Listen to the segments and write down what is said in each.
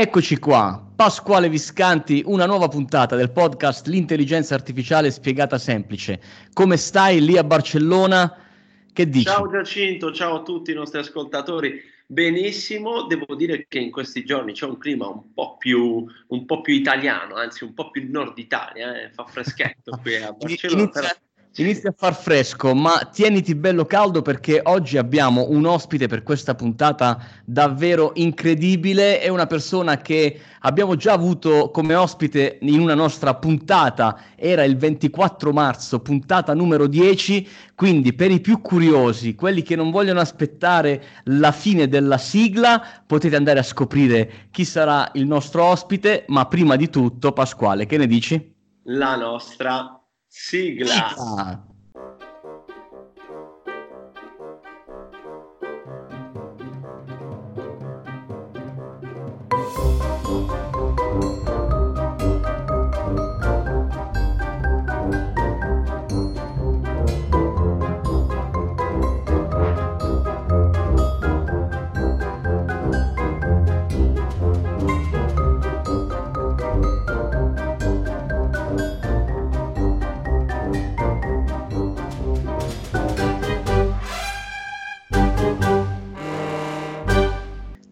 Eccoci qua, Pasquale Viscanti, una nuova puntata del podcast L'intelligenza artificiale spiegata semplice. Come stai lì a Barcellona? Che dici? Ciao Giacinto, ciao a tutti i nostri ascoltatori. Benissimo, devo dire che in questi giorni c'è un clima un po' più, un po più italiano, anzi un po' più nord Italia, eh? fa freschetto qui a Barcellona. Inizia. Inizia a far fresco, ma tieniti bello caldo perché oggi abbiamo un ospite per questa puntata davvero incredibile. È una persona che abbiamo già avuto come ospite in una nostra puntata, era il 24 marzo, puntata numero 10. Quindi, per i più curiosi, quelli che non vogliono aspettare la fine della sigla, potete andare a scoprire chi sarà il nostro ospite. Ma prima di tutto, Pasquale, che ne dici? La nostra Sigla. Sigla.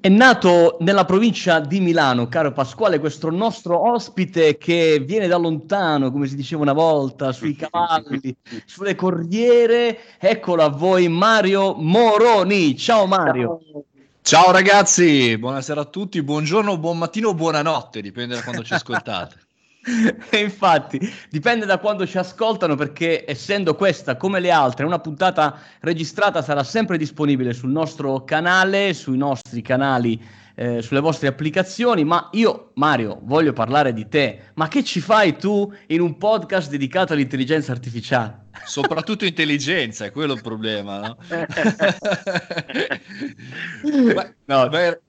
È nato nella provincia di Milano, caro Pasquale, questo nostro ospite che viene da lontano, come si diceva una volta, sui cavalli, sulle corriere. Eccolo a voi, Mario Moroni. Ciao Mario. Ciao ragazzi, buonasera a tutti, buongiorno, buon mattino, buonanotte, dipende da quando ci ascoltate. E infatti dipende da quando ci ascoltano perché essendo questa come le altre una puntata registrata sarà sempre disponibile sul nostro canale, sui nostri canali, eh, sulle vostre applicazioni, ma io Mario voglio parlare di te, ma che ci fai tu in un podcast dedicato all'intelligenza artificiale? Soprattutto intelligenza, è quello il problema, no? Beh, no, beh,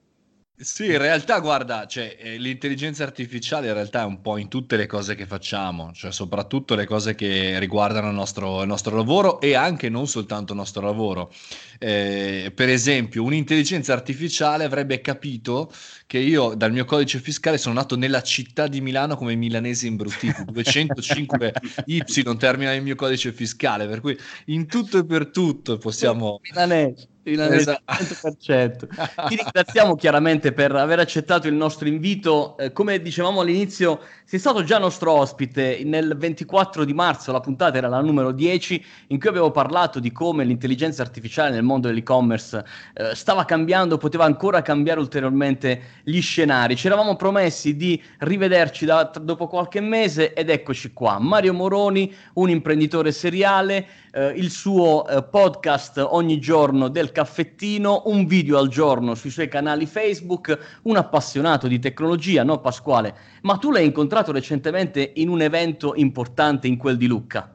sì, in realtà, guarda, cioè, eh, l'intelligenza artificiale in realtà è un po' in tutte le cose che facciamo, cioè soprattutto le cose che riguardano il nostro, il nostro lavoro e anche non soltanto il nostro lavoro. Eh, per esempio, un'intelligenza artificiale avrebbe capito che io dal mio codice fiscale sono nato nella città di Milano come milanese imbruttito, 205 Y termina il mio codice fiscale, per cui in tutto e per tutto possiamo... Milanese. Esatto. 100%. Ti ringraziamo chiaramente per aver accettato il nostro invito. Eh, come dicevamo all'inizio, sei stato già nostro ospite nel 24 di marzo, la puntata era la numero 10, in cui abbiamo parlato di come l'intelligenza artificiale nel mondo dell'e-commerce eh, stava cambiando, poteva ancora cambiare ulteriormente gli scenari. Ci eravamo promessi di rivederci da, dopo qualche mese ed eccoci qua. Mario Moroni, un imprenditore seriale, eh, il suo eh, podcast ogni giorno del caffettino, un video al giorno sui suoi canali Facebook, un appassionato di tecnologia, no Pasquale? Ma tu l'hai incontrato recentemente in un evento importante in quel di Lucca.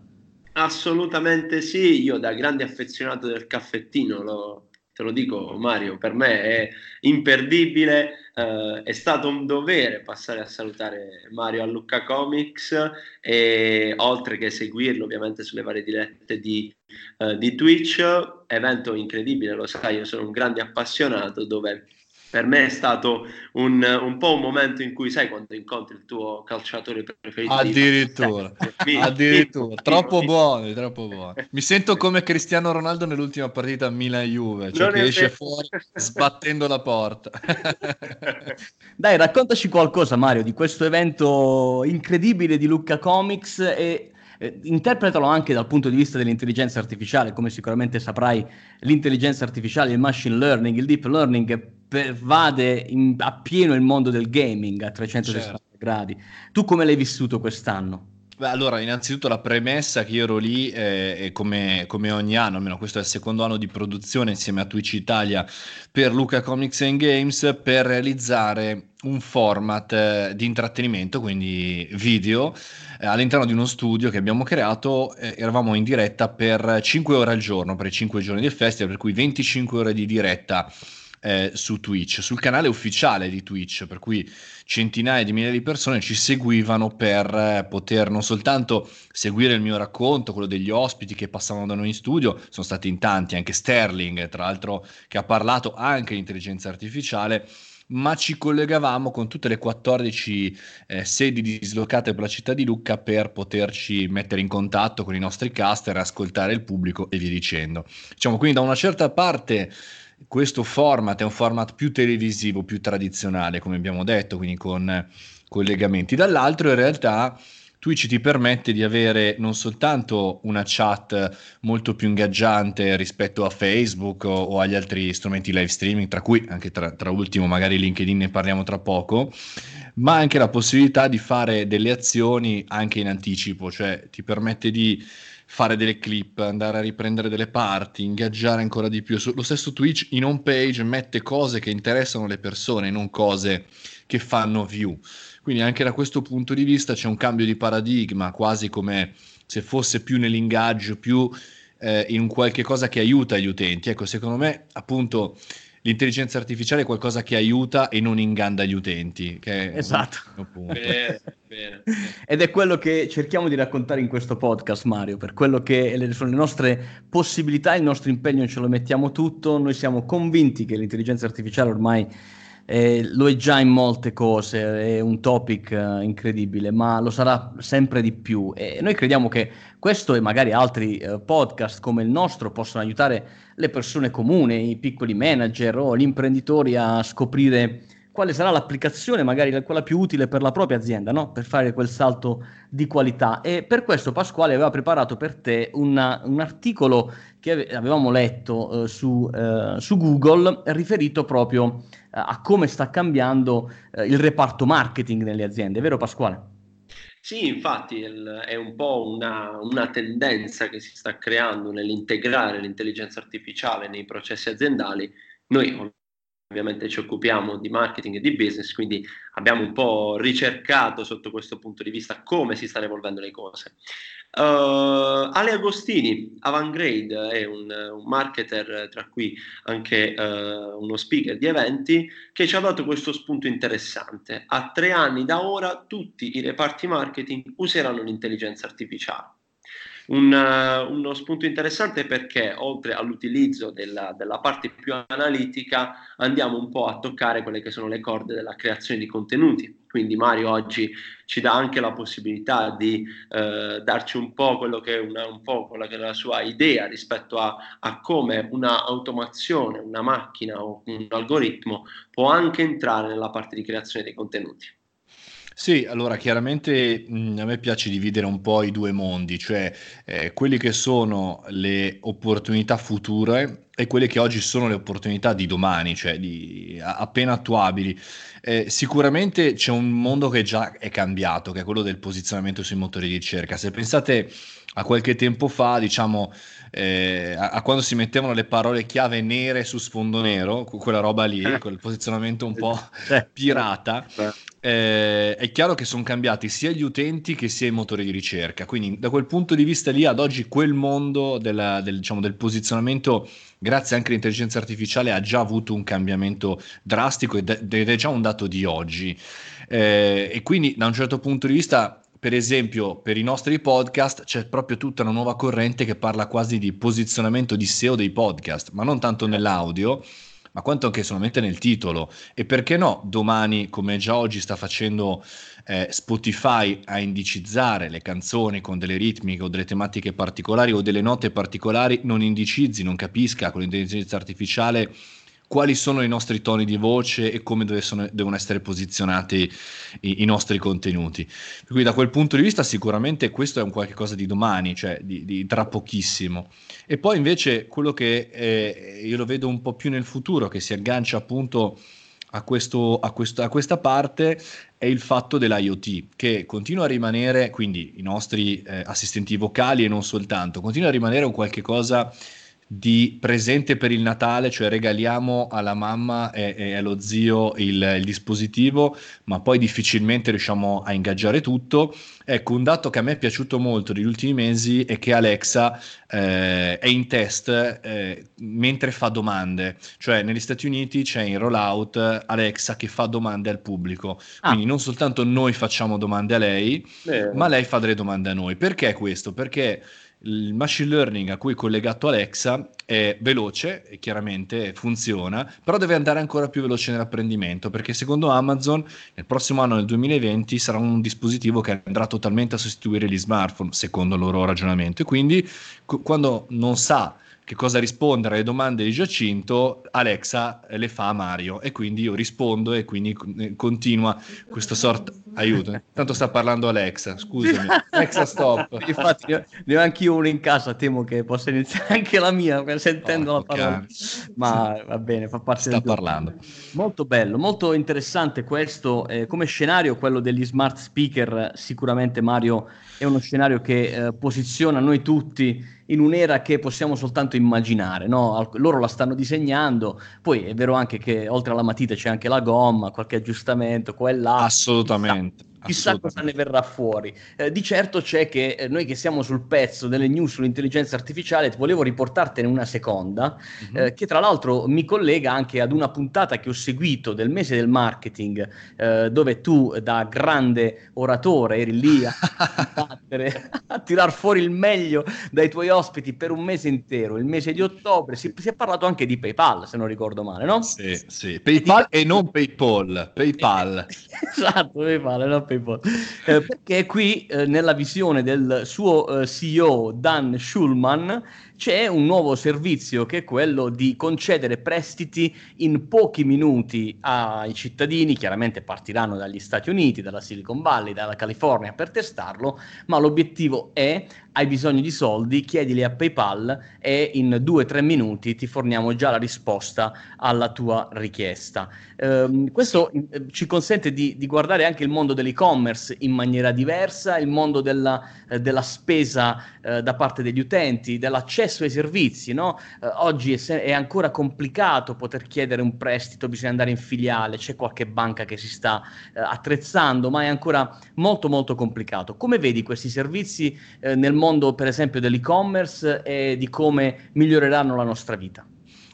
Assolutamente sì, io da grande affezionato del caffettino lo, te lo dico Mario, per me è imperdibile, eh, è stato un dovere passare a salutare Mario a Lucca Comics e oltre che seguirlo ovviamente sulle varie dirette di, eh, di Twitch, evento incredibile, lo sai, io sono un grande appassionato dove per me è stato un, un, po' un momento in cui, sai, quando incontri il tuo calciatore preferito. Addirittura, mi, addirittura. Mi, troppo mi, buono, troppo buono. Mi sento come Cristiano Ronaldo nell'ultima partita Milan-Juve, cioè che esce fuori sbattendo la porta. Dai, raccontaci qualcosa, Mario, di questo evento incredibile di Lucca Comics e eh, interpretalo anche dal punto di vista dell'intelligenza artificiale, come sicuramente saprai, l'intelligenza artificiale, il machine learning, il deep learning pervade in, appieno il mondo del gaming a 360 certo. gradi. Tu come l'hai vissuto quest'anno? Beh, allora, innanzitutto la premessa che io ero lì eh, come, come, ogni anno, almeno questo è il secondo anno di produzione insieme a Twitch Italia per Luca Comics and Games per realizzare un format eh, di intrattenimento, quindi video, eh, all'interno di uno studio che abbiamo creato. Eh, eravamo in diretta per 5 ore al giorno, per i 5 giorni del festival, per cui 25 ore di diretta eh, su Twitch, sul canale ufficiale di Twitch, per cui centinaia di migliaia di persone ci seguivano per eh, poter non soltanto seguire il mio racconto, quello degli ospiti che passavano da noi in studio, sono stati in tanti, anche Sterling, tra l'altro, che ha parlato anche di intelligenza artificiale, ma ci collegavamo con tutte le 14 eh, sedi dislocate per la città di Lucca per poterci mettere in contatto con i nostri caster, ascoltare il pubblico e via dicendo. Diciamo quindi da una certa parte questo format è un format più televisivo, più tradizionale, come abbiamo detto, quindi con collegamenti. Dall'altro in realtà Twitch ti permette di avere non soltanto una chat molto più ingaggiante rispetto a Facebook o, o agli altri strumenti live streaming, tra cui anche tra, tra ultimo magari LinkedIn ne parliamo tra poco, ma anche la possibilità di fare delle azioni anche in anticipo, cioè ti permette di fare delle clip, andare a riprendere delle parti, ingaggiare ancora di più. Lo stesso Twitch in home page mette cose che interessano le persone, non cose che fanno view. Quindi anche da questo punto di vista c'è un cambio di paradigma, quasi come se fosse più nell'ingaggio, più eh, in qualche cosa che aiuta gli utenti. Ecco, secondo me appunto l'intelligenza artificiale è qualcosa che aiuta e non inganda gli utenti. esatto. Bene, bene. Ed è quello che cerchiamo di raccontare in questo podcast, Mario, per quello che sono le nostre possibilità, il nostro impegno ce lo mettiamo tutto, noi siamo convinti che l'intelligenza artificiale ormai eh, lo è già in molte cose, è un topic eh, incredibile, ma lo sarà sempre di più. E noi crediamo che questo e magari altri eh, podcast come il nostro possano aiutare le persone comuni, i piccoli manager o gli imprenditori a scoprire quale sarà l'applicazione, magari quella più utile per la propria azienda, no? per fare quel salto di qualità. E per questo Pasquale aveva preparato per te una, un articolo che avevamo letto eh, su, eh, su, Google riferito proprio eh, a come sta cambiando eh, il reparto marketing nelle aziende, vero Pasquale? Sì, infatti è un po' una, una, tendenza che si sta creando nell'integrare l'intelligenza artificiale nei processi aziendali. Noi ovviamente ci occupiamo di marketing e di business, quindi abbiamo un po' ricercato sotto questo punto di vista come si stanno evolvendo le cose. Uh, Ale Agostini, Avantgrade, è un, un marketer, tra cui anche uh, uno speaker di eventi, che ci ha dato questo spunto interessante. A tre anni da ora tutti i reparti marketing useranno l'intelligenza artificiale. Un, uh, uno spunto interessante perché oltre all'utilizzo della, della, parte più analitica andiamo un po' a toccare quelle che sono le corde della creazione di contenuti. Quindi Mario oggi ci dà anche la possibilità di uh, darci un po' quello che è, una, un po' quella che è la sua idea rispetto a, a come una automazione, una macchina o un algoritmo può anche entrare nella parte di creazione dei contenuti. Sì, allora chiaramente mh, a me piace dividere un po' i due mondi, cioè eh, quelli che sono le opportunità future e quelle che oggi sono le opportunità di domani, cioè di, a, appena attuabili. Eh, sicuramente c'è un mondo che già è cambiato, che è quello del posizionamento sui motori di ricerca. Se pensate a qualche tempo fa, diciamo, eh, a, a, quando si mettevano le parole chiave nere su sfondo nero, quella roba lì, quel posizionamento un po' pirata, eh, è chiaro che sono cambiati sia gli utenti che sia i motori di ricerca. Quindi, da quel punto di vista lì, ad oggi quel mondo della, del, diciamo, del, posizionamento, grazie anche all'intelligenza artificiale, ha già avuto un cambiamento drastico ed è già un dato di oggi. Eh, e quindi, da un certo punto di vista, per esempio, per i nostri podcast c'è proprio tutta una nuova corrente che parla quasi di posizionamento di SEO dei podcast, ma non tanto nell'audio ma quanto anche solamente nel titolo. E perché no, domani, come già oggi sta facendo eh, Spotify, a indicizzare le canzoni con delle ritmiche o delle tematiche particolari o delle note particolari, non indicizzi, non capisca con l'intelligenza artificiale quali sono i nostri toni di voce e come sono, devono essere posizionati i, i, nostri contenuti. Quindi da quel punto di vista sicuramente questo è un qualche cosa di domani, cioè di, di tra pochissimo. E poi invece quello che eh, io lo vedo un po' più nel futuro, che si aggancia appunto a, questo, a, questo, a questa parte, è il fatto dell'IoT, che continua a rimanere, quindi i nostri eh, assistenti vocali e non soltanto, continua a rimanere un qualche cosa di presente per il Natale, cioè regaliamo alla mamma e, e allo zio il, il, dispositivo, ma poi difficilmente riusciamo a ingaggiare tutto. Ecco, un dato che a me è piaciuto molto negli ultimi mesi è che Alexa eh, è in test eh, mentre fa domande, cioè negli Stati Uniti c'è in rollout Alexa che fa domande al pubblico, ah. quindi non soltanto noi facciamo domande a lei, Beh. ma lei fa delle domande a noi. Perché questo? Perché il machine learning a cui è collegato Alexa è veloce e chiaramente funziona, però deve andare ancora più veloce nell'apprendimento perché secondo Amazon nel prossimo anno, nel 2020, sarà un dispositivo che andrà totalmente a sostituire gli smartphone, secondo il loro ragionamento. E quindi quando non sa che cosa rispondere alle domande di Giacinto, Alexa le fa a Mario e quindi io rispondo e quindi eh, continua questa sorta aiuto. Tanto sta parlando Alexa, scusami. Alexa stop. Infatti ne ho anche io uno in casa, temo che possa iniziare anche la mia sentendo oh, la parola. Cane. Ma va bene, fa parte sta parlando. Molto bello, molto interessante questo eh, come scenario quello degli smart speaker, sicuramente Mario è uno scenario che eh, posiziona noi tutti in un'era che possiamo soltanto immaginare, no? loro la stanno disegnando, poi è vero anche che oltre alla matita c'è anche la gomma, qualche aggiustamento qua e là. Assolutamente chissà cosa ne verrà fuori. Eh, di certo c'è che eh, noi che siamo sul pezzo delle news sull'intelligenza artificiale, volevo riportartene una seconda, mm-hmm. eh, che tra l'altro mi collega anche ad una puntata che ho seguito del mese del marketing, eh, dove tu da grande oratore eri lì a, battere, a tirar fuori il meglio dai tuoi ospiti per un mese intero, il mese di ottobre. Si, si è parlato anche di PayPal, se non ricordo male, no? Sì, sì. PayPal e, di... e non PayPal. PayPal. esatto, PayPal, non PayPal. Eh, perché qui eh, nella visione del suo eh, CEO Dan Schulman c'è un nuovo servizio che è quello di concedere prestiti in pochi minuti ai cittadini, chiaramente partiranno dagli Stati Uniti, dalla Silicon Valley, dalla California per testarlo, ma l'obiettivo è hai bisogno di soldi, chiedili a PayPal e in due o tre minuti ti forniamo già la risposta alla tua richiesta. Questo eh, ci consente di, di, guardare anche il mondo dell'e-commerce in maniera diversa, il mondo della, eh, della spesa eh, da parte degli utenti, dell'accesso ai servizi. No? Eh, oggi è, se- è, ancora complicato poter chiedere un prestito, bisogna andare in filiale, c'è qualche banca che si sta eh, attrezzando, ma è ancora molto molto complicato. Come vedi questi servizi eh, nel mondo, per esempio, dell'e-commerce e di come miglioreranno la nostra vita?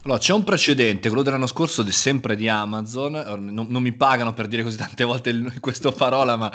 Allora, c'è un precedente, quello dell'anno scorso, di, sempre di Amazon, non, non, mi pagano per dire così tante volte questa parola, ma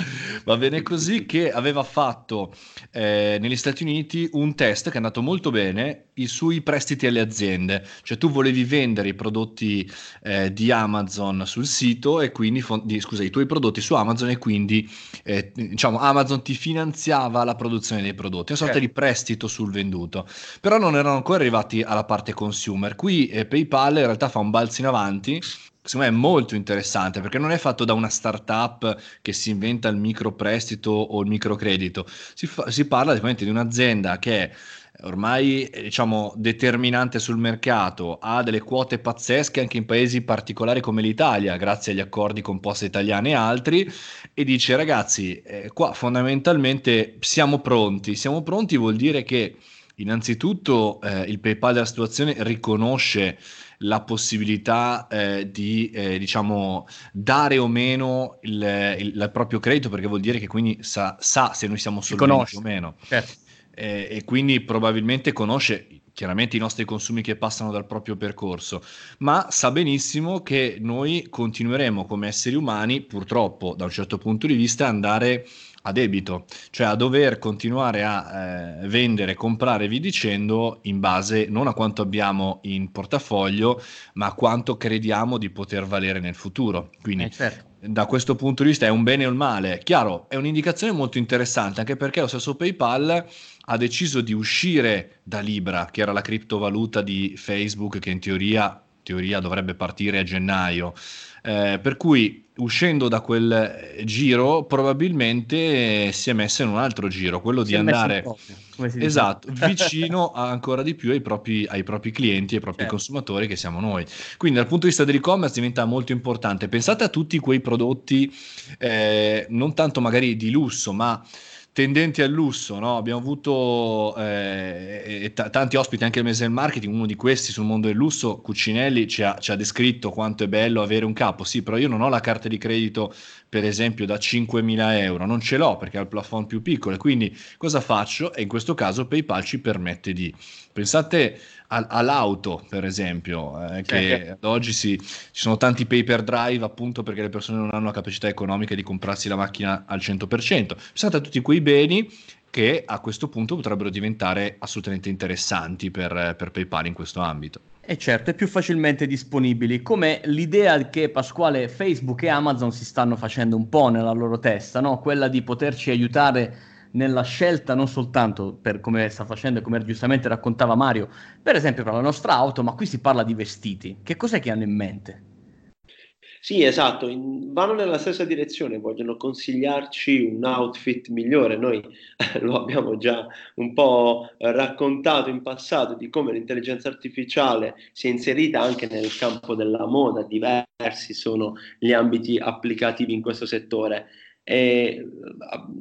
va bene così, che aveva fatto eh, negli Stati Uniti un test che è andato molto bene sui prestiti alle aziende, cioè tu volevi vendere i prodotti eh, di Amazon sul sito e quindi, di, scusa, i tuoi prodotti su Amazon e quindi eh, diciamo Amazon ti finanziava la produzione dei prodotti, una sorta okay. di prestito sul venduto, però non erano ancora arrivati alla parte consumer, qui e PayPal in realtà fa un balzo in avanti secondo me è molto interessante perché non è fatto da una startup che si inventa il microprestito o il microcredito, si, fa, si parla di un'azienda che è ormai diciamo determinante sul mercato, ha delle quote pazzesche anche in paesi particolari come l'Italia, grazie agli accordi con Poste Italiane e altri, e dice ragazzi, eh, qua fondamentalmente siamo pronti, siamo pronti vuol dire che Innanzitutto eh, il PayPal della situazione riconosce la possibilità eh, di eh, diciamo dare o meno il, il, il, proprio credito perché vuol dire che quindi sa, sa se noi siamo solventi o meno certo. Eh, e quindi probabilmente conosce chiaramente i nostri consumi che passano dal proprio percorso, ma sa benissimo che noi continueremo come esseri umani, purtroppo da un certo punto di vista, andare a debito, cioè a dover continuare a eh, vendere, comprare, vi dicendo, in base non a quanto abbiamo in portafoglio, ma a quanto crediamo di poter valere nel futuro. Quindi, eh certo. da questo punto di vista, è un bene o il male. Chiaro, è un'indicazione molto interessante, anche perché lo stesso PayPal ha deciso di uscire da Libra, che era la criptovaluta di Facebook, che in teoria, teoria dovrebbe partire a gennaio. Eh, per cui uscendo da quel giro probabilmente si è messo in un altro giro, quello si di andare esatto, vicino ancora di più ai propri, ai propri clienti, ai propri certo. consumatori che siamo noi. Quindi dal punto di vista dell'e-commerce diventa molto importante. Pensate a tutti quei prodotti, eh, non tanto magari di lusso, ma tendenti al lusso, no? abbiamo avuto eh, t- tanti ospiti anche al mese del marketing, uno di questi sul mondo del lusso, Cuccinelli, ci ha, ci ha, descritto quanto è bello avere un capo, sì, però io non ho la carta di credito per esempio da 5.000 euro, non ce l'ho perché ha il plafond più piccolo, quindi cosa faccio? E in questo caso PayPal ci permette di... Pensate all'auto, per esempio, eh, che ad oggi si, ci sono tanti paper drive appunto perché le persone non hanno la capacità economica di comprarsi la macchina al 100%. Pensate a tutti quei beni che a questo punto potrebbero diventare assolutamente interessanti per, per PayPal in questo ambito. E certo, è più facilmente disponibili, come l'idea che Pasquale Facebook e Amazon si stanno facendo un po' nella loro testa, no? quella di poterci aiutare nella scelta non soltanto per come sta facendo e come giustamente raccontava Mario, per esempio per la nostra auto, ma qui si parla di vestiti. Che cos'è che hanno in mente? Sì, esatto, in, vanno nella stessa direzione, vogliono consigliarci un outfit migliore. Noi lo abbiamo già un po' raccontato in passato di come l'intelligenza artificiale si è inserita anche nel campo della moda, diversi sono gli ambiti applicativi in questo settore e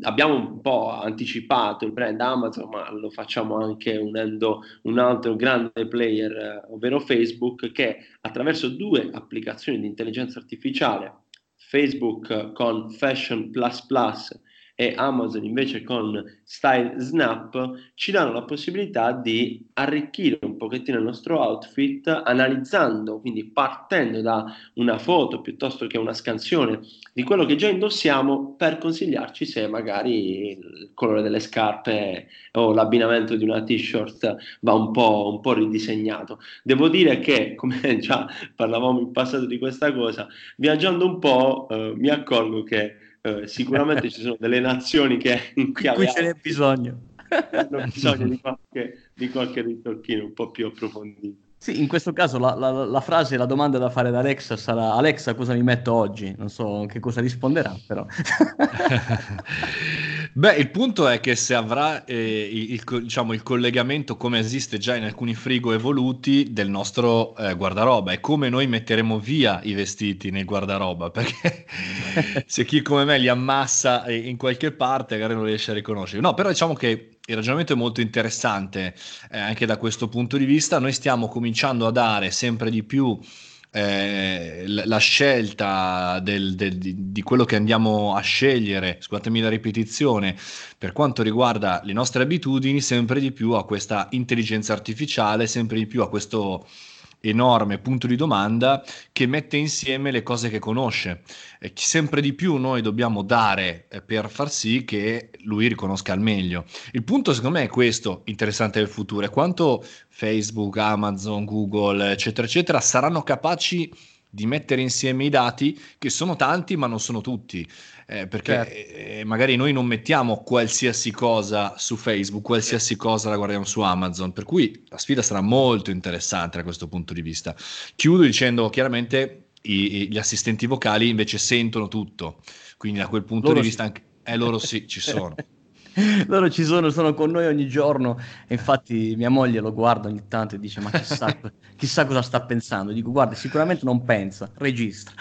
abbiamo un po' anticipato il brand Amazon, ma lo facciamo anche unendo un altro grande player, ovvero Facebook, che attraverso due applicazioni di intelligenza artificiale, Facebook con Fashion Plus Plus e Amazon invece con Style Snap ci danno la possibilità di arricchire un pochettino il nostro outfit analizzando, quindi partendo da una foto piuttosto che una scansione di quello che già indossiamo per consigliarci se magari il colore delle scarpe o l'abbinamento di una t-shirt va un po', un po ridisegnato. Devo dire che, come già parlavamo in passato di questa cosa, viaggiando un po' eh, mi accorgo che eh, sicuramente ci sono delle nazioni che in cui ce n'è bisogno. Hanno bisogno di qualche, di qualche ritocchino un po' più approfondito. Sì, in questo caso la, la, la, frase, la domanda da fare ad Alexa sarà Alexa cosa mi metto oggi? Non so che cosa risponderà però. Beh, il punto è che se avrà eh, il, diciamo, il, collegamento come esiste già in alcuni frigo evoluti del nostro eh, guardaroba e come noi metteremo via i vestiti nel guardaroba, perché se chi come me li ammassa in qualche parte magari non riesce a riconoscere. No, però diciamo che il ragionamento è molto interessante eh, anche da questo punto di vista. Noi stiamo cominciando a dare sempre di più eh, la scelta del, del, di, quello che andiamo a scegliere, scusatemi la ripetizione, per quanto riguarda le nostre abitudini, sempre di più a questa intelligenza artificiale, sempre di più a questo enorme punto di domanda che mette insieme le cose che conosce. E sempre di più noi dobbiamo dare eh, per far sì che lui riconosca al meglio. Il punto secondo me è questo interessante del futuro, è quanto Facebook, Amazon, Google, eccetera, eccetera, saranno capaci di mettere insieme i dati che sono tanti ma non sono tutti eh, perché certo. eh, magari noi non mettiamo qualsiasi cosa su Facebook, qualsiasi cosa la guardiamo su Amazon, per cui la sfida sarà molto interessante da questo punto di vista. Chiudo dicendo chiaramente i, gli assistenti vocali invece sentono tutto, quindi da quel punto loro di vista anche, eh, loro sì, ci sono. loro ci sono, sono con noi ogni giorno infatti mia moglie lo guarda ogni tanto e dice ma chissà, chissà cosa sta pensando. Dico guarda sicuramente non pensa, registra.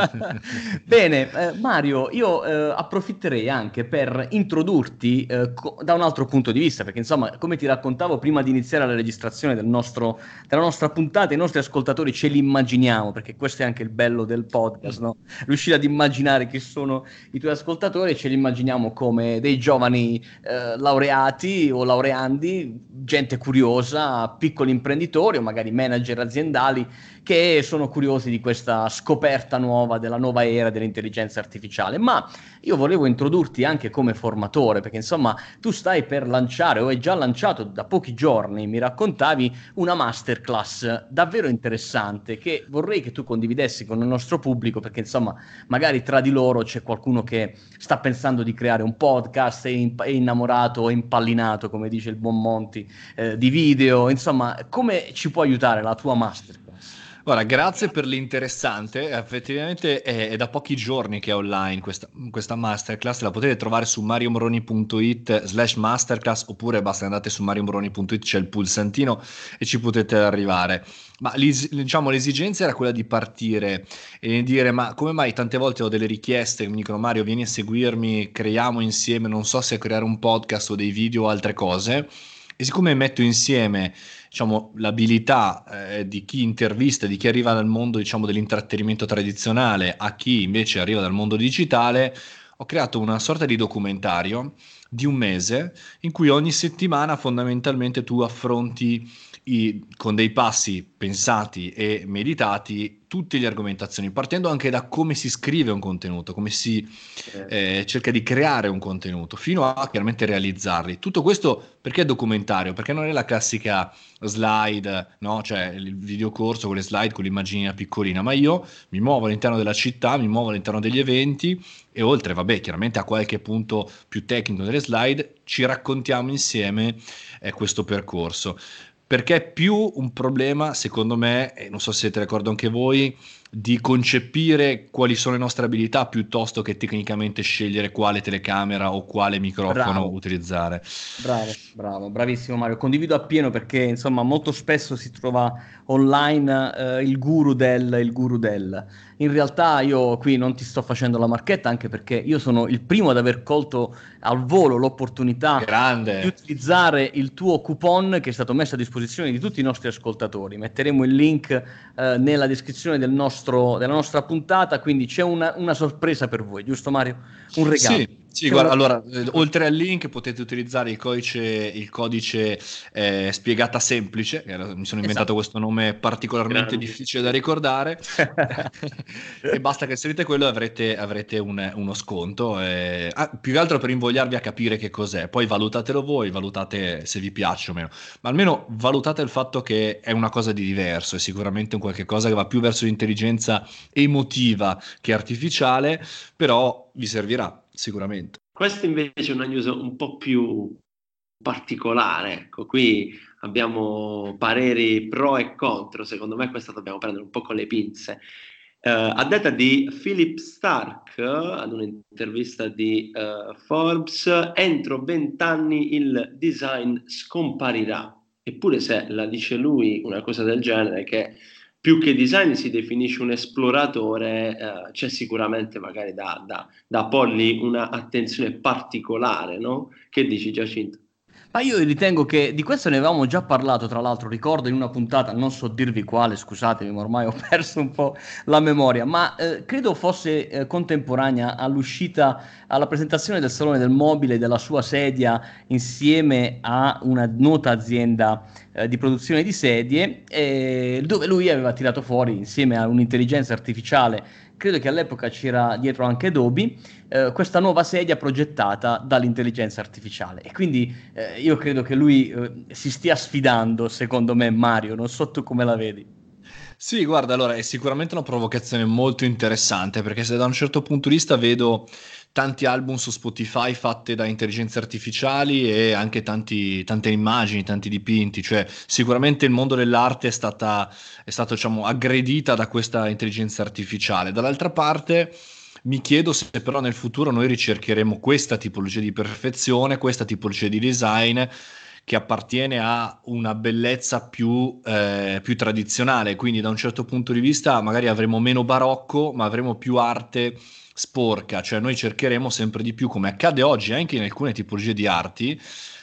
Bene, eh, Mario, io eh, approfitterei anche per introdurti eh, co- da un altro punto di vista, perché insomma come ti raccontavo prima di iniziare la registrazione del nostro, della nostra puntata, i nostri ascoltatori ce li immaginiamo, perché questo è anche il bello del podcast, no? riuscire ad immaginare chi sono i tuoi ascoltatori e ce li immaginiamo come dei giovani giovani eh, laureati o laureandi, gente curiosa, piccoli imprenditori o magari manager aziendali che sono curiosi di questa scoperta nuova della nuova era dell'intelligenza artificiale. Ma io volevo introdurti anche come formatore, perché insomma tu stai per lanciare o hai già lanciato da pochi giorni, mi raccontavi, una masterclass davvero interessante che vorrei che tu condividessi con il nostro pubblico, perché insomma magari tra di loro c'è qualcuno che sta pensando di creare un podcast, è, in, è innamorato o impallinato, come dice il buon Monti, eh, di video, insomma come ci può aiutare la tua masterclass? Guarda, grazie per l'interessante. Effettivamente è, è, da pochi giorni che è online questa, questa, masterclass. La potete trovare su mariomoroni.it slash masterclass oppure basta andate su mariomoroni.it, c'è il pulsantino e ci potete arrivare. Ma diciamo, l'esigenza era quella di partire e dire ma come mai tante volte ho delle richieste che mi dicono Mario vieni a seguirmi, creiamo insieme, non so se creare un podcast o dei video o altre cose. E siccome metto insieme diciamo, l'abilità eh, di chi intervista, di chi arriva dal mondo diciamo, dell'intrattenimento tradizionale a chi invece arriva dal mondo digitale, ho creato una sorta di documentario di un mese in cui ogni settimana fondamentalmente tu affronti i, con dei passi pensati e meditati tutte le argomentazioni, partendo anche da come si scrive un contenuto, come si eh, cerca di creare un contenuto, fino a chiaramente realizzarli. Tutto questo perché è documentario? Perché non è la classica slide, no? cioè il videocorso con le slide con l'immagine piccolina, ma io mi muovo all'interno della città, mi muovo all'interno degli eventi e oltre, vabbè, chiaramente a qualche punto più tecnico delle slide, ci raccontiamo insieme eh, questo percorso perché è più un problema, secondo me, e non so se siete d'accordo anche voi, di concepire quali sono le nostre abilità piuttosto che tecnicamente scegliere quale telecamera o quale microfono bravo. utilizzare. Bravo, bravo, bravissimo Mario. Condivido appieno perché insomma molto spesso si trova online eh, il guru del, il guru del in realtà io qui non ti sto facendo la marchetta anche perché io sono il primo ad aver colto al volo l'opportunità Grande. di utilizzare il tuo coupon che è stato messo a disposizione di tutti i nostri ascoltatori. Metteremo il link eh, nella descrizione del nostro, della nostra puntata, quindi c'è una, una sorpresa per voi, giusto Mario? Un regalo. Sì. Sì, guarda, allora, eh, oltre al link potete utilizzare il codice, il codice eh, spiegata semplice, che mi sono inventato esatto. questo nome particolarmente Grandi. difficile da ricordare, e basta che inserite quello e avrete, avrete un, uno sconto. Eh, ah, più che altro per invogliarvi a capire che cos'è, poi valutatelo voi, valutate se vi piace o meno, ma almeno valutate il fatto che è una cosa di diverso, è sicuramente un qualche cosa che va più verso l'intelligenza emotiva che artificiale, però vi servirà sicuramente. Questa invece è una news un po' più particolare, ecco, qui abbiamo pareri pro e contro, secondo me questa dobbiamo prendere un po' con le pinze. Uh, a detta di Philip Stark, ad un'intervista di uh, Forbes, entro vent'anni il design scomparirà. Eppure se la dice lui una cosa del genere, che più che design si definisce un esploratore, eh, c'è sicuramente magari da, da, da porgli un'attenzione particolare, no? Che dici Giacinto? Ma io ritengo che di questo ne avevamo già parlato, tra l'altro, ricordo in una puntata, non so dirvi quale, scusatemi, ma ormai ho perso un po' la memoria, ma eh, credo fosse eh, contemporanea all'uscita, alla presentazione del Salone del Mobile della sua sedia insieme a una nota azienda eh, di produzione di sedie, eh, dove lui aveva tirato fuori insieme a un'intelligenza artificiale credo che all'epoca c'era dietro anche Adobe, eh, questa nuova sedia progettata dall'intelligenza artificiale. E quindi eh, io credo che lui eh, si stia sfidando, secondo me, Mario, non so tu come la vedi. Sì, guarda, allora è sicuramente una provocazione molto interessante perché se da un certo punto di vista vedo tanti album su Spotify fatti da intelligenze artificiali e anche tanti, tante immagini, tanti dipinti, cioè sicuramente il mondo dell'arte è, stata, è stato diciamo, aggredita da questa intelligenza artificiale. Dall'altra parte mi chiedo se però nel futuro noi ricercheremo questa tipologia di perfezione, questa tipologia di design che appartiene a una bellezza più, eh, più, tradizionale, quindi da un certo punto di vista magari avremo meno barocco, ma avremo più arte sporca, cioè noi cercheremo sempre di più, come accade oggi anche in alcune tipologie di arti,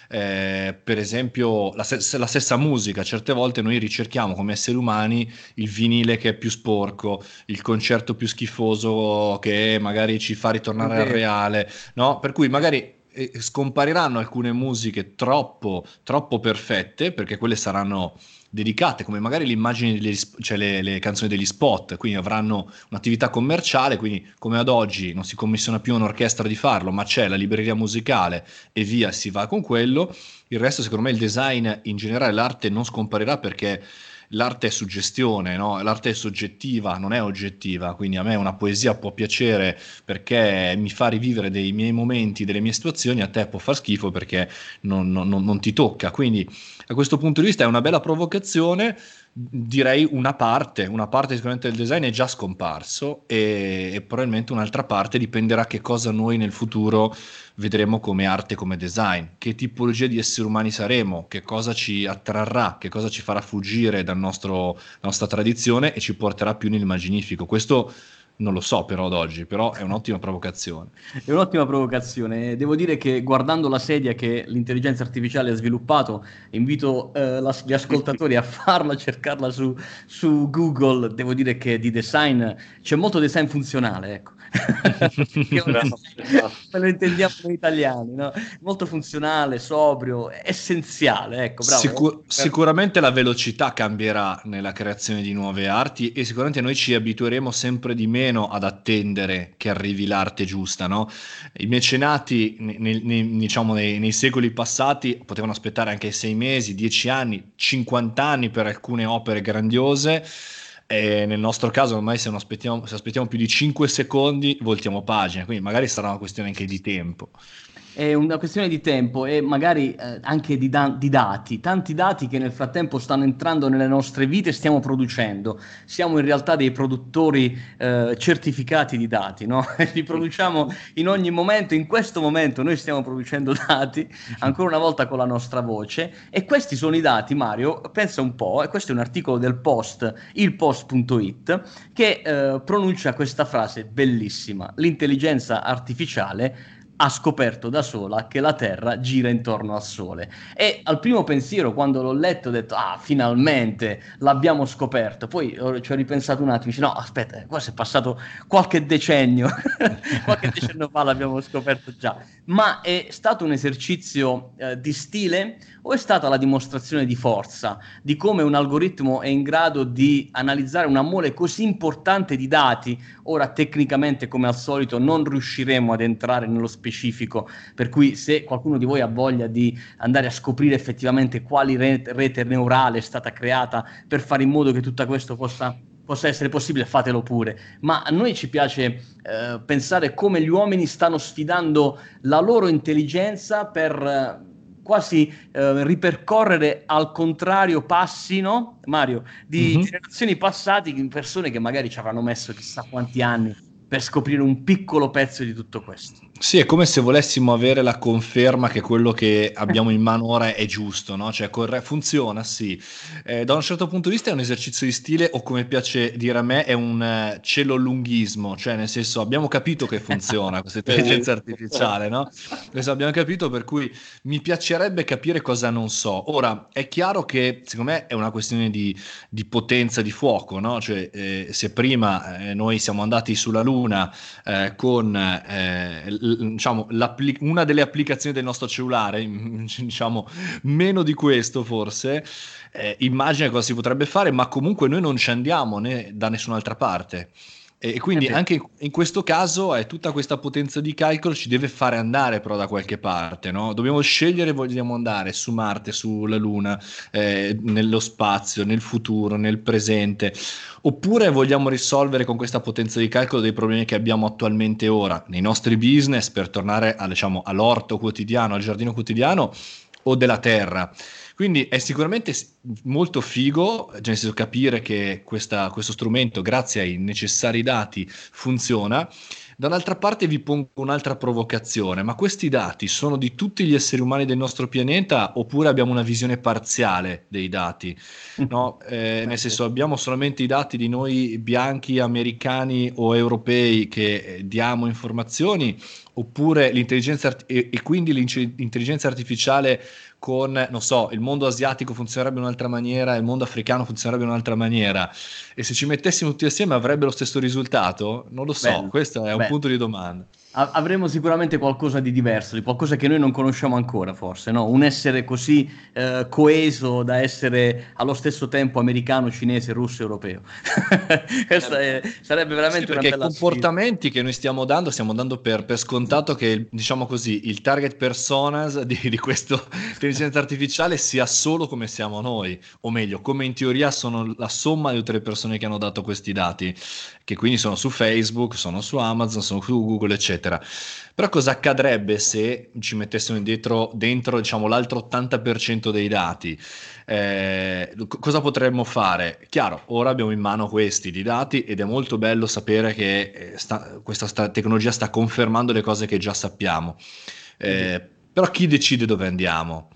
eh, per esempio la, se- la, stessa musica, certe volte noi ricerchiamo come esseri umani il vinile che è più sporco, il concerto più schifoso che magari ci fa ritornare al reale, no? Per cui magari scompariranno alcune musiche troppo, troppo perfette, perché quelle saranno dedicate, come magari le immagini, degli, cioè le, le, canzoni degli spot, quindi avranno un'attività commerciale, quindi come ad oggi non si commissiona più un'orchestra di farlo, ma c'è la libreria musicale e via si va con quello. Il resto, secondo me, il design in generale, l'arte non scomparirà perché l'arte è suggestione, no? l'arte è soggettiva, non è oggettiva, quindi a me una poesia può piacere perché mi fa rivivere dei miei momenti, delle mie situazioni, a te può far schifo perché non, non, non ti tocca, quindi da questo punto di vista è una bella provocazione, direi una parte, una parte sicuramente del design è già scomparso e, e probabilmente un'altra parte dipenderà che cosa noi nel futuro vedremo come arte, come design, che tipologia di esseri umani saremo, che cosa ci attrarrà, che cosa ci farà fuggire dalla nostra tradizione e ci porterà più nel magnifico. Questo Non lo so però ad oggi, però è un'ottima provocazione. È un'ottima provocazione. Devo dire che guardando la sedia che l'intelligenza artificiale ha sviluppato, invito eh, la, gli ascoltatori a farla, a cercarla su, su Google. Devo dire che di design c'è molto design funzionale, ecco me lo intendiamo noi italiani, no? molto funzionale, sobrio, essenziale. Ecco, bravo. Sicur- sicuramente la velocità cambierà nella creazione di nuove arti e sicuramente noi ci abitueremo sempre di meno ad attendere che arrivi l'arte giusta. No? I mecenati nei, nei, diciamo, nei, nei secoli passati potevano aspettare anche sei mesi, dieci anni, 50 anni per alcune opere grandiose e nel nostro caso, ormai se, aspettiamo, se aspettiamo più di 5 secondi, voltiamo pagina, quindi magari sarà una questione anche di tempo è una questione di tempo e magari eh, anche di, da- di, dati, tanti dati che nel frattempo stanno entrando nelle nostre vite e stiamo producendo. Siamo in realtà dei produttori eh, certificati di dati, no? li produciamo in ogni momento, in questo momento noi stiamo producendo dati, ancora una volta con la nostra voce e questi sono i dati, Mario, pensa un po', e questo è un articolo del Post, ilpost.it, che eh, pronuncia questa frase bellissima, l'intelligenza artificiale ha scoperto da sola che la Terra gira intorno al Sole. E al primo pensiero, quando l'ho letto, ho detto, ah, finalmente l'abbiamo scoperto. Poi ci ho ripensato un attimo, dice, no, aspetta, qua è passato qualche decennio, qualche decennio fa l'abbiamo scoperto già. Ma è stato un esercizio eh, di stile o è stata la dimostrazione di forza, di come un algoritmo è in grado di analizzare una mole così importante di dati? Ora, tecnicamente, come al solito, non riusciremo ad entrare nello specifico specifico, per cui se qualcuno di voi ha voglia di andare a scoprire effettivamente quali rete, rete neurale è stata creata per fare in modo che tutto questo possa possa essere possibile, fatelo pure. Ma a noi ci piace eh, pensare come gli uomini stanno sfidando la loro intelligenza per eh, quasi eh, ripercorrere al contrario passi, no? Mario, di mm-hmm. generazioni passate, persone che magari ci avranno messo chissà quanti anni per scoprire un piccolo pezzo di tutto questo. Sì, è come se volessimo avere la conferma che quello che abbiamo in mano ora è giusto, no? Cioè, corre- funziona, sì. Eh, da un certo punto di vista è un esercizio di stile, o come piace dire a me, è un uh, celolunghismo, cioè nel senso abbiamo capito che funziona questa intelligenza artificiale, no? Questo abbiamo capito, per cui mi piacerebbe capire cosa non so. Ora, è chiaro che secondo me è una questione di, di potenza di fuoco, no? Cioè, eh, se prima eh, noi siamo andati sulla Luna eh, con eh, diciamo, una delle applicazioni del nostro cellulare, diciamo meno di questo forse, eh, immagina cosa si potrebbe fare, ma comunque noi non ci andiamo né da nessun'altra parte. E quindi anche in questo caso è tutta questa potenza di calcolo ci deve fare andare però da qualche parte, no? Dobbiamo scegliere vogliamo andare su Marte, sulla Luna, eh, nello spazio, nel futuro, nel presente, oppure vogliamo risolvere con questa potenza di calcolo dei problemi che abbiamo attualmente ora nei nostri business per tornare a, diciamo, all'orto quotidiano, al giardino quotidiano o della terra. Quindi è sicuramente molto figo, cioè nel senso capire che questa, questo strumento, grazie ai necessari dati, funziona. Dall'altra parte vi pongo un'altra provocazione, ma questi dati sono di tutti gli esseri umani del nostro pianeta oppure abbiamo una visione parziale dei dati? No? Eh, nel senso abbiamo solamente i dati di noi bianchi, americani o europei che eh, diamo informazioni oppure l'intelligenza art- e, e, quindi l'intelligenza artificiale con, non so, il mondo asiatico funzionerebbe in un'altra maniera, il mondo africano funzionerebbe in un'altra maniera e se ci mettessimo tutti assieme avrebbe lo stesso risultato? Non lo so, Bello. questo è un punto di domanda avremo sicuramente qualcosa di diverso, di qualcosa che noi non conosciamo ancora, forse, no? Un essere così eh, coeso da essere allo stesso tempo americano, cinese, russo europeo. Questo è, sarebbe veramente sì, una bella i comportamenti sfida. che noi stiamo dando, stiamo dando per, per, scontato che, diciamo così, il target personas di, di questa intelligenza artificiale sia solo come siamo noi, o meglio, come in teoria sono la somma di tutte le persone che hanno dato questi dati, che quindi sono su Facebook, sono su Amazon, sono su Google, eccetera eccetera. Però cosa accadrebbe se ci mettessimo dentro, dentro diciamo, l'altro 80% dei dati? Eh, cosa potremmo fare? Chiaro, ora abbiamo in mano questi di dati ed è molto bello sapere che eh, sta, questa sta, tecnologia sta confermando le cose che già sappiamo. Eh, però chi decide dove andiamo?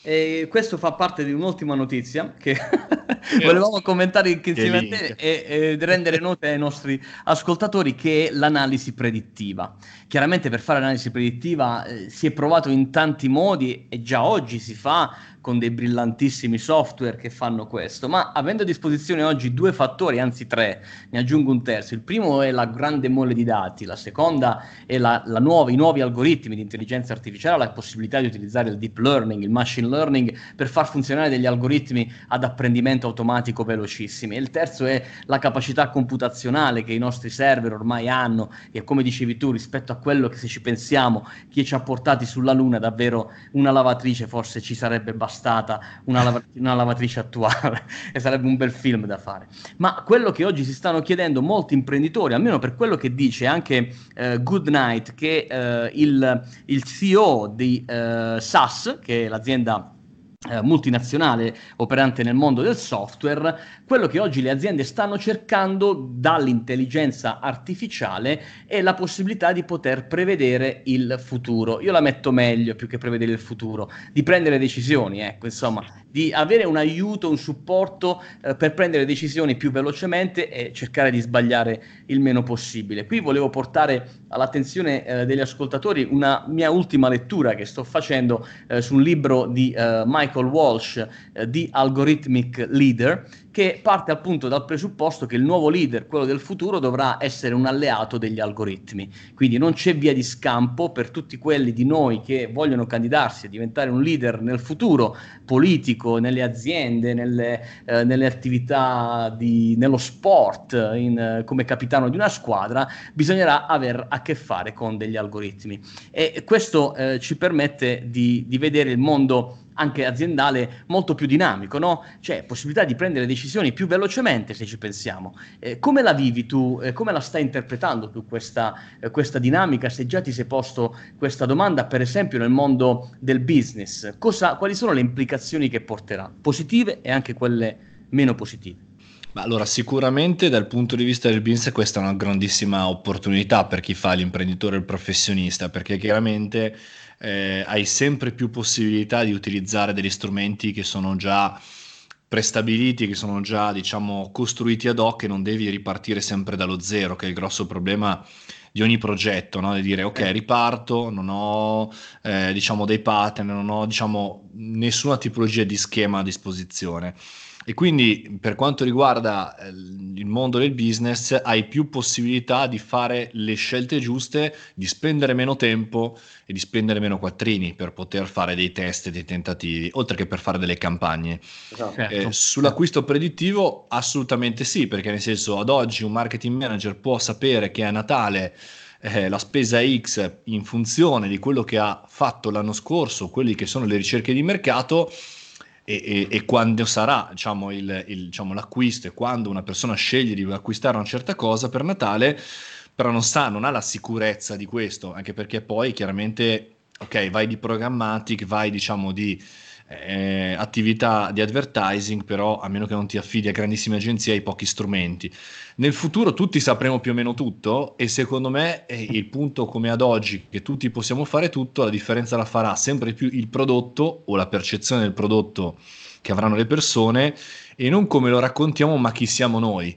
E questo fa parte di un'ultima notizia che volevamo commentare insieme a te e, e, rendere note ai nostri ascoltatori che è l'analisi predittiva. Chiaramente per fare l'analisi predittiva eh, si è provato in tanti modi e già oggi si fa con dei brillantissimi software che fanno questo, ma avendo a disposizione oggi due fattori, anzi tre, ne aggiungo un terzo. Il primo è la grande mole di dati, la seconda è la, la nuova, i nuovi algoritmi di intelligenza artificiale, la possibilità di utilizzare il deep learning, il machine learning per far funzionare degli algoritmi ad apprendimento automatico velocissimi. E il terzo è la capacità computazionale che i nostri server ormai hanno e come dicevi tu, rispetto a quello che se ci pensiamo, chi ci ha portati sulla Luna, davvero una lavatrice forse ci sarebbe bastata una, lav- una lavatrice attuale e sarebbe un bel film da fare. Ma quello che oggi si stanno chiedendo molti imprenditori, almeno per quello che dice anche eh, Goodnight, che eh, il, il, CEO di eh, SAS, che è l'azienda multinazionale operante nel mondo del software, quello che oggi le aziende stanno cercando dall'intelligenza artificiale è la possibilità di poter prevedere il futuro. Io la metto meglio più che prevedere il futuro, di prendere decisioni, ecco, insomma, di avere un aiuto, un supporto eh, per prendere decisioni più velocemente e cercare di sbagliare il meno possibile. Qui volevo portare all'attenzione eh, degli ascoltatori una mia ultima lettura che sto facendo eh, su un libro di eh, Michael Walsh eh, di Algorithmic Leader che parte appunto dal presupposto che il nuovo leader, quello del futuro, dovrà essere un alleato degli algoritmi. Quindi non c'è via di scampo per tutti quelli di noi che vogliono candidarsi a diventare un leader nel futuro, politico, nelle aziende, nelle, eh, nelle attività, di, nello sport, in, come capitano di una squadra, bisognerà aver a che fare con degli algoritmi. E questo eh, ci permette di, di vedere il mondo anche aziendale molto più dinamico, no? Cioè possibilità di prendere decisioni più velocemente se ci pensiamo. Eh, come la vivi tu? Eh, come la stai interpretando tu questa, eh, questa, dinamica? Se già ti sei posto questa domanda, per esempio nel mondo del business, cosa, quali sono le implicazioni che porterà? Positive e anche quelle meno positive. Allora, sicuramente dal punto di vista del business questa è una grandissima opportunità per chi fa l'imprenditore e il professionista, perché chiaramente eh, hai sempre più possibilità di utilizzare degli strumenti che sono già prestabiliti, che sono già diciamo costruiti ad hoc e non devi ripartire sempre dallo zero, che è il grosso problema di ogni progetto, no? di dire ok riparto, non ho eh, diciamo dei pattern, non ho diciamo nessuna tipologia di schema a disposizione. E quindi per quanto riguarda eh, il mondo del business hai più possibilità di fare le scelte giuste, di spendere meno tempo e di spendere meno quattrini per poter fare dei test e dei tentativi, oltre che per fare delle campagne. Esatto. Eh, sull'acquisto predittivo assolutamente sì, perché nel senso ad oggi un marketing manager può sapere che a Natale eh, la spesa X in funzione di quello che ha fatto l'anno scorso, quelli che sono le ricerche di mercato e, e, e quando sarà diciamo, il, il, diciamo, l'acquisto e quando una persona sceglie di acquistare una certa cosa per Natale, però non sa, non ha la sicurezza di questo, anche perché poi chiaramente, ok, vai di programmatic, vai diciamo di eh, attività di advertising, però a meno che non ti affidi a grandissime agenzie hai pochi strumenti. Nel futuro tutti sapremo più o meno tutto e secondo me è il punto come ad oggi che tutti possiamo fare tutto, la differenza la farà sempre più il prodotto o la percezione del prodotto che avranno le persone e non come lo raccontiamo ma chi siamo noi.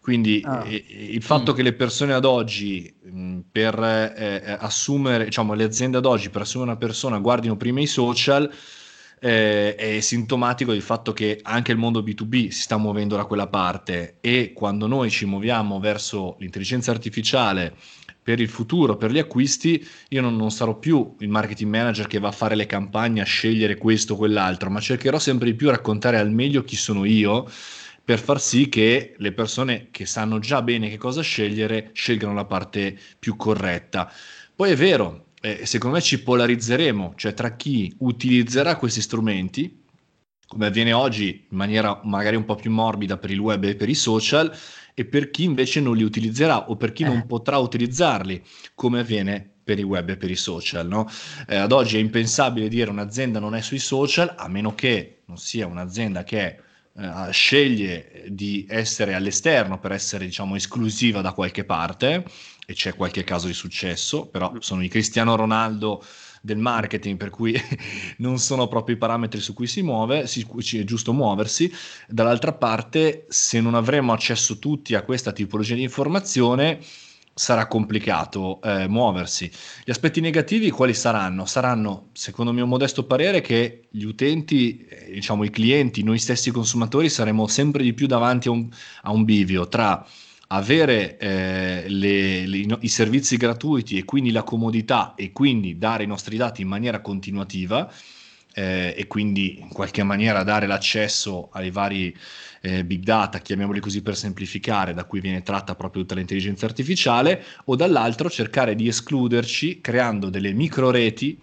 Quindi ah. eh, il fatto mm. che le persone ad oggi mh, per eh, assumere, diciamo le aziende ad oggi per assumere una persona guardino prima i social eh, è sintomatico del fatto che anche il mondo B2B si sta muovendo da quella parte e quando noi ci muoviamo verso l'intelligenza artificiale per il futuro, per gli acquisti, io non, non, sarò più il marketing manager che va a fare le campagne, a scegliere questo o quell'altro, ma cercherò sempre di più raccontare al meglio chi sono io per far sì che le persone che sanno già bene che cosa scegliere scelgano la parte più corretta. Poi è vero, eh, secondo me ci polarizzeremo, cioè tra chi utilizzerà questi strumenti, come avviene oggi in maniera magari un po' più morbida per il web e per i social, e per chi invece non li utilizzerà o per chi eh. non potrà utilizzarli, come avviene per il web e per i social. No? Eh, ad oggi è impensabile dire un'azienda non è sui social, a meno che non sia un'azienda che eh, sceglie di essere all'esterno per essere diciamo esclusiva da qualche parte e c'è qualche caso di successo, però sono i Cristiano Ronaldo del marketing, per cui non sono proprio i parametri su cui si muove, cui è giusto muoversi. Dall'altra parte, se non avremo accesso tutti a questa tipologia di informazione, sarà complicato eh, muoversi. Gli aspetti negativi quali saranno? Saranno, secondo il mio modesto parere, che gli utenti, eh, diciamo i clienti, noi stessi consumatori saremo sempre di più davanti a un, a un bivio tra avere eh, le, le, i servizi gratuiti e quindi la comodità e quindi dare i nostri dati in maniera continuativa eh, e quindi in qualche maniera dare l'accesso ai vari eh, big data, chiamiamoli così per semplificare, da cui viene tratta proprio tutta l'intelligenza artificiale, o dall'altro cercare di escluderci creando delle micro reti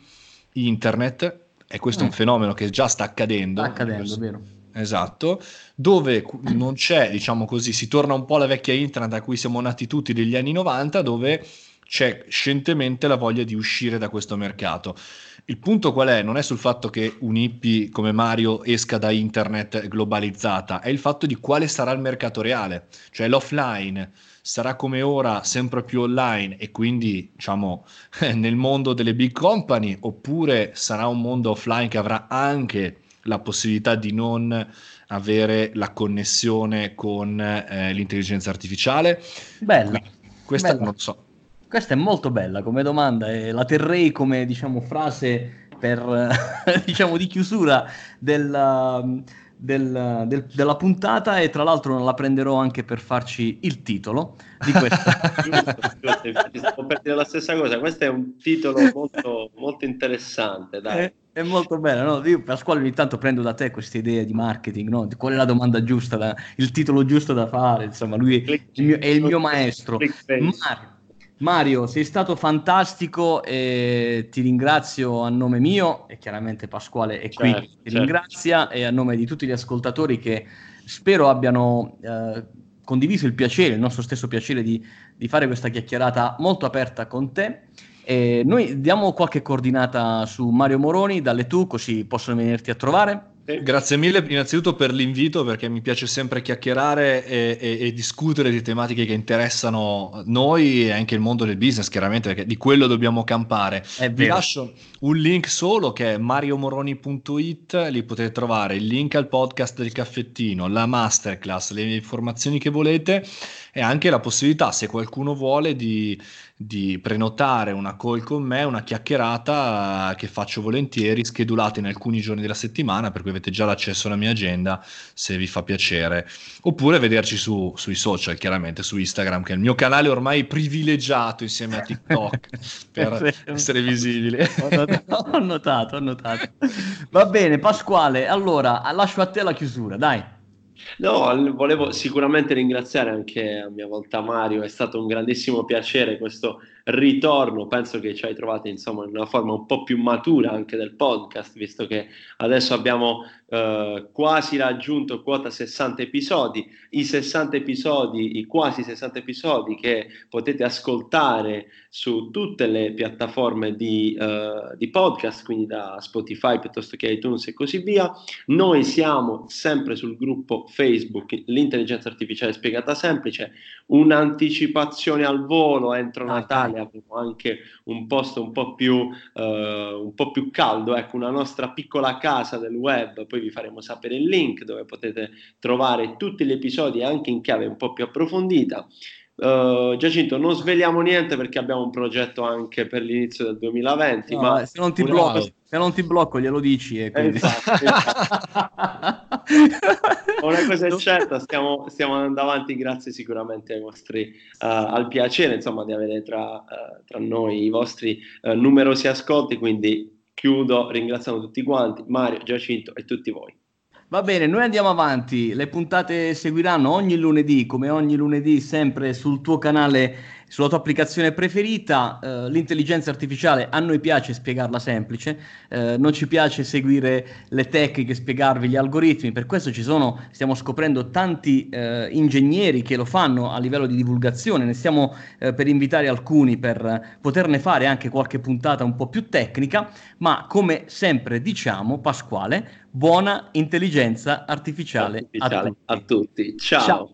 internet, e questo è un mm. fenomeno che già sta accadendo. Sta accadendo, vero? Esatto, dove non c'è, diciamo così, si torna un po' alla vecchia internet a cui siamo nati tutti degli anni 90, dove c'è scientemente la voglia di uscire da questo mercato. Il punto qual è? Non è sul fatto che un hippie come Mario esca da internet globalizzata, è il fatto di quale sarà il mercato reale, cioè l'offline sarà come ora sempre più online e quindi diciamo nel mondo delle big company oppure sarà un mondo offline che avrà anche la possibilità di non avere la connessione con eh, l'intelligenza artificiale? Bella. Questa Bella. non lo so. Questa è molto bella come domanda e la terrei come diciamo, frase per, diciamo, di chiusura della, del, del, della puntata e tra l'altro non la prenderò anche per farci il titolo di questa. Stavo per dire la stessa cosa, questo è un titolo molto, molto interessante. Dai. È, è, molto bello, no? Io Pasquale ogni tanto prendo da te queste idee di marketing, no? Qual è la domanda giusta, da, il titolo giusto da fare, insomma lui è il mio, è il mio maestro. Mario, Mario, sei stato fantastico e ti ringrazio a nome mio e chiaramente Pasquale è qui, certo, ti certo. ringrazia e a nome di tutti gli ascoltatori che spero abbiano eh, condiviso il piacere, il nostro stesso piacere di, di fare questa chiacchierata molto aperta con te. E noi diamo qualche coordinata su Mario Moroni, dalle tu, così possono venirti a trovare. Grazie mille innanzitutto per l'invito perché mi piace sempre chiacchierare e, e, e, discutere di tematiche che interessano noi e anche il mondo del business chiaramente perché di quello dobbiamo campare. Vi lascio un link solo che è mariomoroni.it, lì potete trovare il link al podcast del caffettino, la masterclass, le informazioni che volete e anche la possibilità se qualcuno vuole di di prenotare una call con me, una chiacchierata che faccio volentieri, schedulata in alcuni giorni della settimana, per cui avete già l'accesso alla mia agenda se vi fa piacere. Oppure vederci su, sui social, chiaramente su Instagram, che è il mio canale ormai privilegiato insieme a TikTok per essere visibile. Ho notato, ho notato, ho notato. Va bene, Pasquale, allora lascio a te la chiusura, dai. No, volevo sicuramente ringraziare anche a mia volta Mario, è stato un grandissimo piacere questo ritorno, penso che ci hai trovato insomma in una forma un po' più matura anche del podcast, visto che adesso abbiamo eh, quasi raggiunto quota 60 episodi, i 60 episodi, i quasi 60 episodi che potete ascoltare su tutte le piattaforme di, uh, di podcast, quindi da Spotify piuttosto che iTunes e così via. Noi siamo sempre sul gruppo Facebook, l'intelligenza artificiale spiegata semplice, un'anticipazione al volo entro Natale, avremo anche un posto un po' più, uh, un po più caldo, ecco, una nostra piccola casa del web, poi vi faremo sapere il link dove potete trovare tutti gli episodi anche in chiave un po' più approfondita. Uh, Giacinto, non sveliamo niente perché abbiamo un progetto anche per l'inizio del 2020. No, ma se non, ti blocco, se non ti blocco, glielo dici. E quindi... esatto, esatto. Una cosa è certa, stiamo, stiamo, andando avanti grazie sicuramente ai vostri, uh, al piacere insomma, di avere tra, uh, tra noi i vostri numerosi ascolti. Quindi chiudo ringraziando tutti quanti, Mario, Giacinto e tutti voi. Va bene, noi andiamo avanti. Le puntate seguiranno ogni lunedì, come ogni lunedì, sempre sul tuo canale sulla tua applicazione preferita. Eh, l'intelligenza artificiale a noi piace spiegarla semplice, eh, non ci piace seguire le tecniche, spiegarvi gli algoritmi, per questo ci sono, stiamo scoprendo tanti eh, ingegneri che lo fanno a livello di divulgazione, ne stiamo eh, per invitare alcuni per poterne fare anche qualche puntata un po' più tecnica, ma come sempre diciamo, Pasquale, buona intelligenza artificiale, artificiale a, tutti. a tutti. Ciao. Ciao.